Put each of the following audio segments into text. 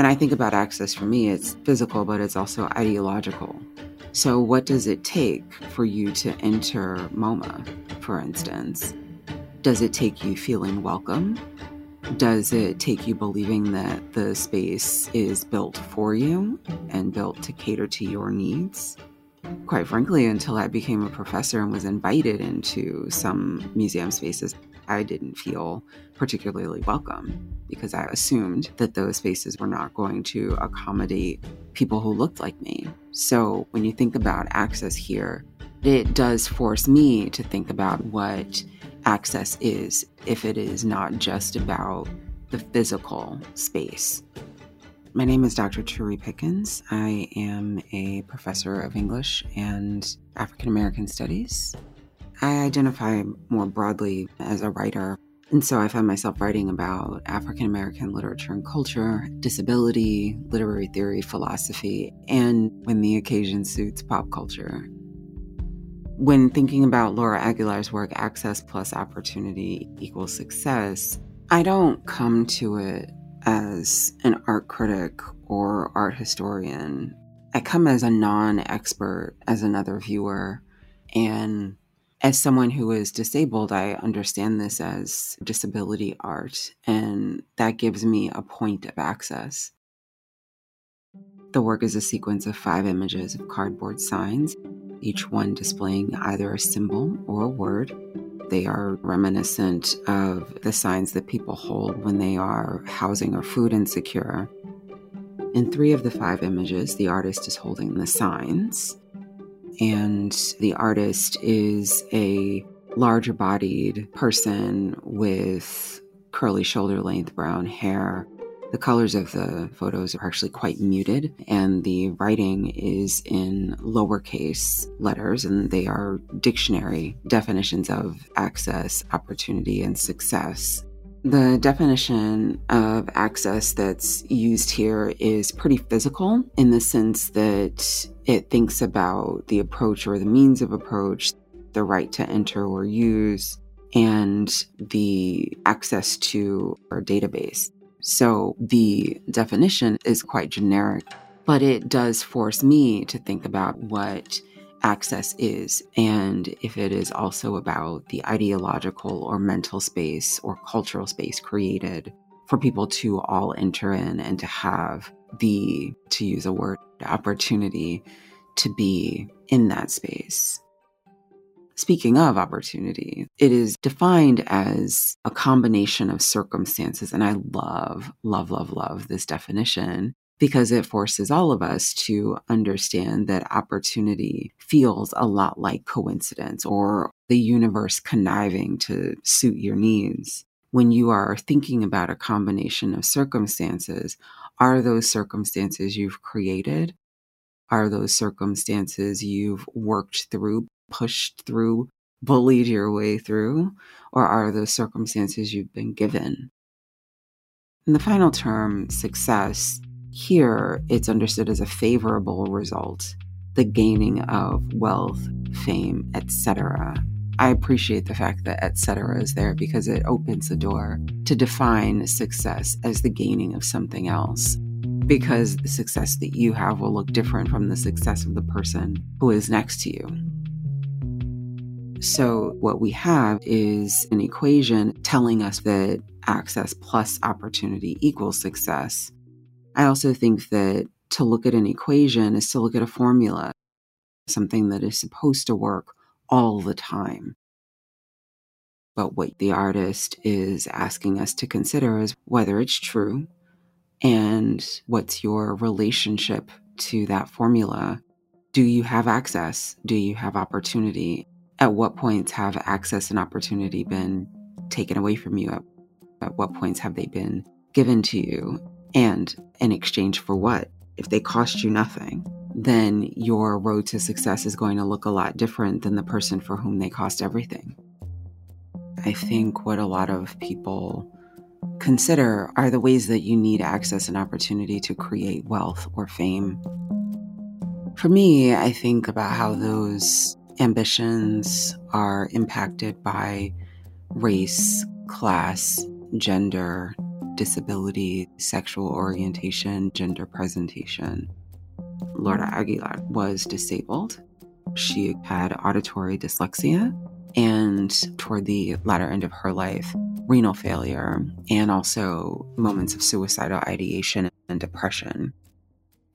When I think about access for me, it's physical, but it's also ideological. So, what does it take for you to enter MoMA, for instance? Does it take you feeling welcome? Does it take you believing that the space is built for you and built to cater to your needs? Quite frankly, until I became a professor and was invited into some museum spaces, I didn't feel particularly welcome because I assumed that those spaces were not going to accommodate people who looked like me. So when you think about access here, it does force me to think about what access is if it is not just about the physical space. My name is Dr. Therí Pickens. I am a professor of English and African American Studies. I identify more broadly as a writer, and so I find myself writing about African American literature and culture, disability, literary theory, philosophy, and when the occasion suits, pop culture. When thinking about Laura Aguilar's work, Access plus Opportunity equals Success, I don't come to it as an art critic or art historian. I come as a non expert, as another viewer. And as someone who is disabled, I understand this as disability art, and that gives me a point of access. The work is a sequence of five images of cardboard signs each one displaying either a symbol or a word. They are reminiscent of the signs that people hold when they are housing or food insecure. In three of the five images, the artist is holding the signs, and the artist is a larger bodied person with curly shoulder length brown hair the colors of the photos are actually quite muted, and the writing is in lowercase letters, and they are dictionary definitions of access, opportunity, and success. The definition of access that's used here is pretty physical in the sense that it thinks about the approach or the means of approach, the right to enter or use, and the access to our database. So the definition is quite generic, but it does force me to think about what access is and if it is also about the ideological or mental space or cultural space created for people to all enter in and to have the, to use a word, opportunity to be in that space. Speaking of opportunity, it is defined as a combination of circumstances. And I love, love, love, love this definition because it forces all of us to understand that opportunity feels a lot like coincidence or the universe conniving to suit your needs. When you are thinking about a combination of circumstances, are those circumstances you've created? Are those circumstances you've worked through pushed through, bullied your way through, or are those circumstances you've been given? In the final term, success, here it's understood as a favorable result, the gaining of wealth, fame, etc. I appreciate the fact that etc. is there because it opens the door to define success as the gaining of something else. Because the success that you have will look different from the success of the person who is next to you. So, what we have is an equation telling us that access plus opportunity equals success. I also think that to look at an equation is to look at a formula, something that is supposed to work all the time. But what the artist is asking us to consider is whether it's true and what's your relationship to that formula. Do you have access? Do you have opportunity? At what points have access and opportunity been taken away from you? At, at what points have they been given to you? And in exchange for what? If they cost you nothing, then your road to success is going to look a lot different than the person for whom they cost everything. I think what a lot of people consider are the ways that you need access and opportunity to create wealth or fame. For me, I think about how those ambitions are impacted by race, class, gender, disability, sexual orientation, gender presentation. Laura Aguilar was disabled. She had auditory dyslexia and toward the latter end of her life, renal failure and also moments of suicidal ideation and depression.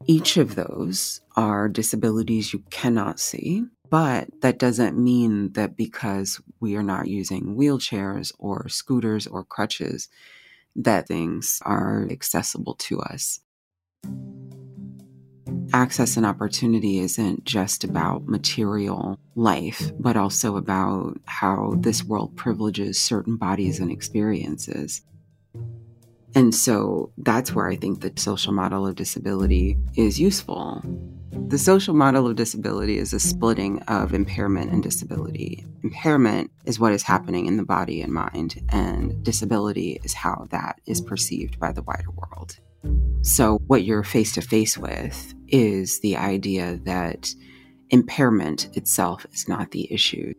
Each of those are disabilities you cannot see, but that doesn't mean that because we are not using wheelchairs or scooters or crutches, that things are accessible to us access and opportunity isn't just about material life, but also about how this world privileges certain bodies and experiences. And so that's where I think the social model of disability is useful. The social model of disability is a splitting of impairment and disability. Impairment is what is happening in the body and mind, and disability is how that is perceived by the wider world. So, what you're face to face with is the idea that impairment itself is not the issue.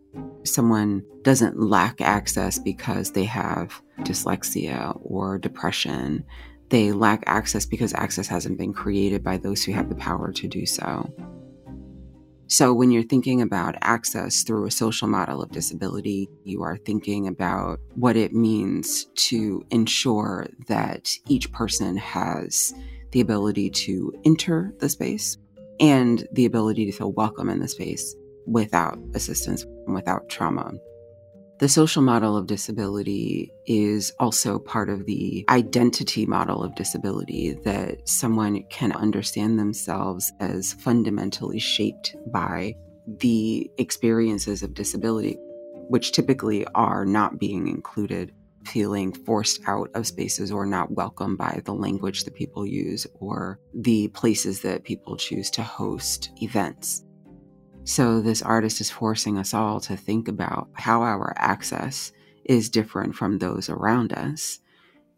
Someone doesn't lack access because they have dyslexia or depression. They lack access because access hasn't been created by those who have the power to do so. So, when you're thinking about access through a social model of disability, you are thinking about what it means to ensure that each person has the ability to enter the space and the ability to feel welcome in the space without assistance, and without trauma. The social model of disability is also part of the identity model of disability that someone can understand themselves as fundamentally shaped by the experiences of disability, which typically are not being included, feeling forced out of spaces or not welcome by the language that people use or the places that people choose to host events. So, this artist is forcing us all to think about how our access is different from those around us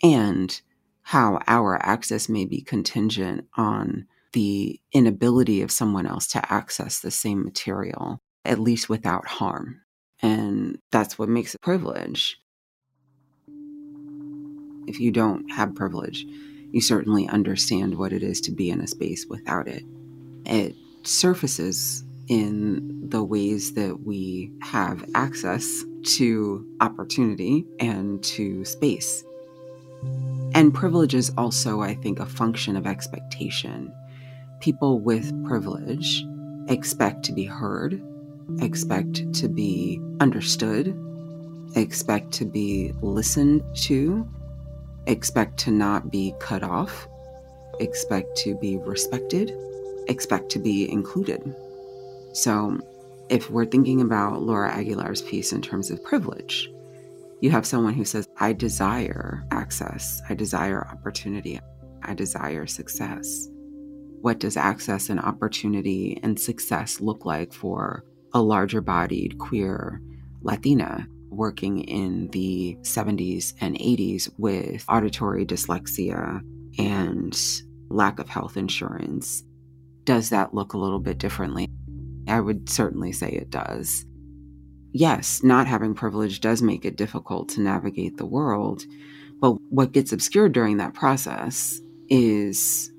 and how our access may be contingent on the inability of someone else to access the same material, at least without harm. And that's what makes it privilege. If you don't have privilege, you certainly understand what it is to be in a space without it. It surfaces in the ways that we have access to opportunity and to space. And privilege is also, I think, a function of expectation. People with privilege expect to be heard, expect to be understood, expect to be listened to, expect to not be cut off, expect to be respected, expect to be included. So, if we're thinking about Laura Aguilar's piece in terms of privilege, you have someone who says, I desire access, I desire opportunity, I desire success. What does access and opportunity and success look like for a larger bodied queer Latina working in the 70s and 80s with auditory dyslexia and lack of health insurance? Does that look a little bit differently? I would certainly say it does. Yes, not having privilege does make it difficult to navigate the world, but what gets obscured during that process is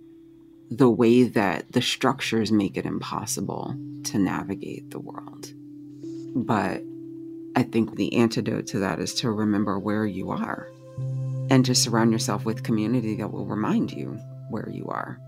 the way that the structures make it impossible to navigate the world. But I think the antidote to that is to remember where you are and to surround yourself with community that will remind you where you are.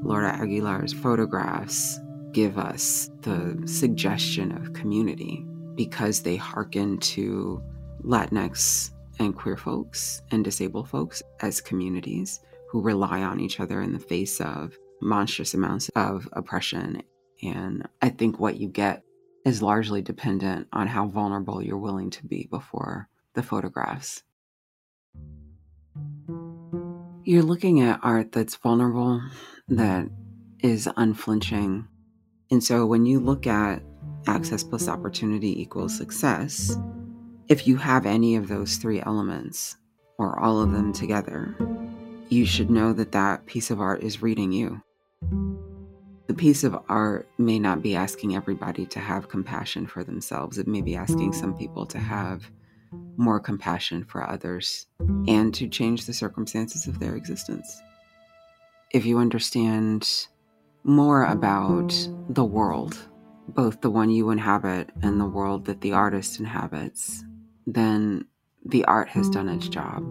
Laura Aguilar's photographs give us the suggestion of community because they hearken to Latinx and queer folks and disabled folks as communities who rely on each other in the face of monstrous amounts of oppression. And I think what you get is largely dependent on how vulnerable you're willing to be before the photographs. You're looking at art that's vulnerable, that is unflinching, and so when you look at access plus opportunity equals success, if you have any of those three elements or all of them together, you should know that that piece of art is reading you. The piece of art may not be asking everybody to have compassion for themselves. It may be asking some people to have more compassion for others and to change the circumstances of their existence. If you understand more about the world, both the one you inhabit and the world that the artist inhabits, then the art has done its job